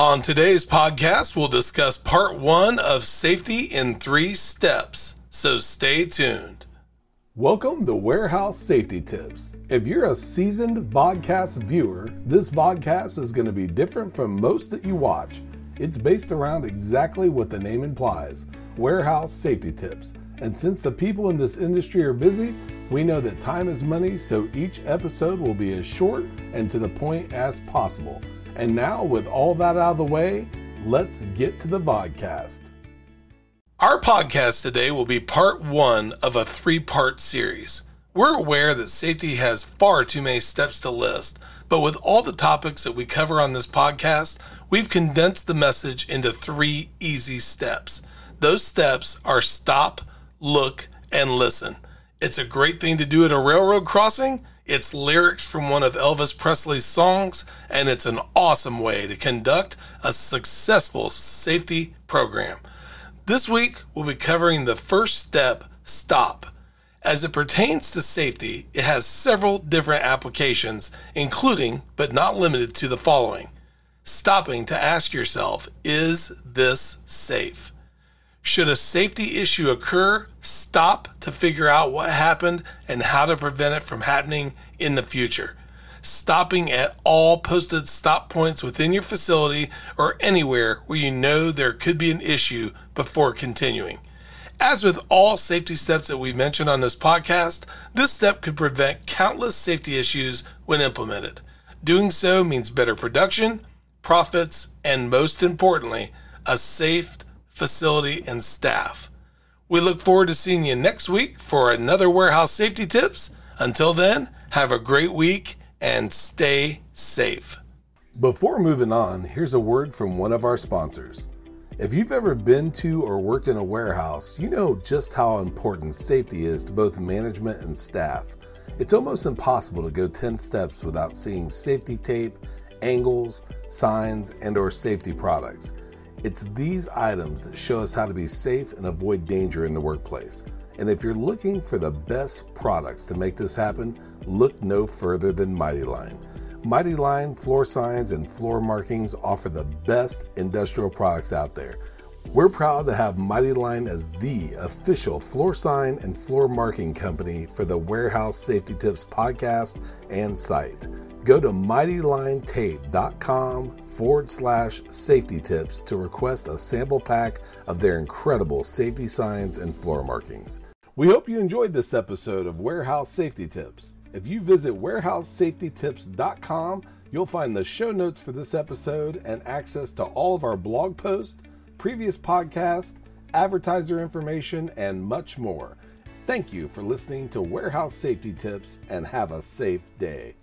On today's podcast, we'll discuss part one of safety in three steps. So stay tuned. Welcome to Warehouse Safety Tips. If you're a seasoned vodcast viewer, this vodcast is going to be different from most that you watch. It's based around exactly what the name implies warehouse safety tips. And since the people in this industry are busy, we know that time is money, so each episode will be as short and to the point as possible. And now, with all that out of the way, let's get to the vodcast. Our podcast today will be part one of a three part series. We're aware that safety has far too many steps to list, but with all the topics that we cover on this podcast, we've condensed the message into three easy steps. Those steps are stop, look, and listen. It's a great thing to do at a railroad crossing, it's lyrics from one of Elvis Presley's songs, and it's an awesome way to conduct a successful safety program. This week, we'll be covering the first step stop. As it pertains to safety, it has several different applications, including, but not limited to, the following stopping to ask yourself, is this safe? Should a safety issue occur, stop to figure out what happened and how to prevent it from happening in the future. Stopping at all posted stop points within your facility or anywhere where you know there could be an issue before continuing. As with all safety steps that we mentioned on this podcast, this step could prevent countless safety issues when implemented. Doing so means better production, profits, and most importantly, a safe facility, and staff. We look forward to seeing you next week for another warehouse safety tips. Until then, have a great week and stay safe. Before moving on, here's a word from one of our sponsors. If you've ever been to or worked in a warehouse, you know just how important safety is to both management and staff. It's almost impossible to go 10 steps without seeing safety tape, angles, signs, and or safety products. It's these items that show us how to be safe and avoid danger in the workplace. And if you're looking for the best products to make this happen, look no further than Mighty Line. Mighty Line floor signs and floor markings offer the best industrial products out there. We're proud to have Mighty Line as the official floor sign and floor marking company for the Warehouse Safety Tips podcast and site. Go to mightylinetape.com forward slash safety tips to request a sample pack of their incredible safety signs and floor markings. We hope you enjoyed this episode of Warehouse Safety Tips. If you visit warehousesafetytips.com, you'll find the show notes for this episode and access to all of our blog posts, previous podcasts, advertiser information, and much more. Thank you for listening to Warehouse Safety Tips and have a safe day.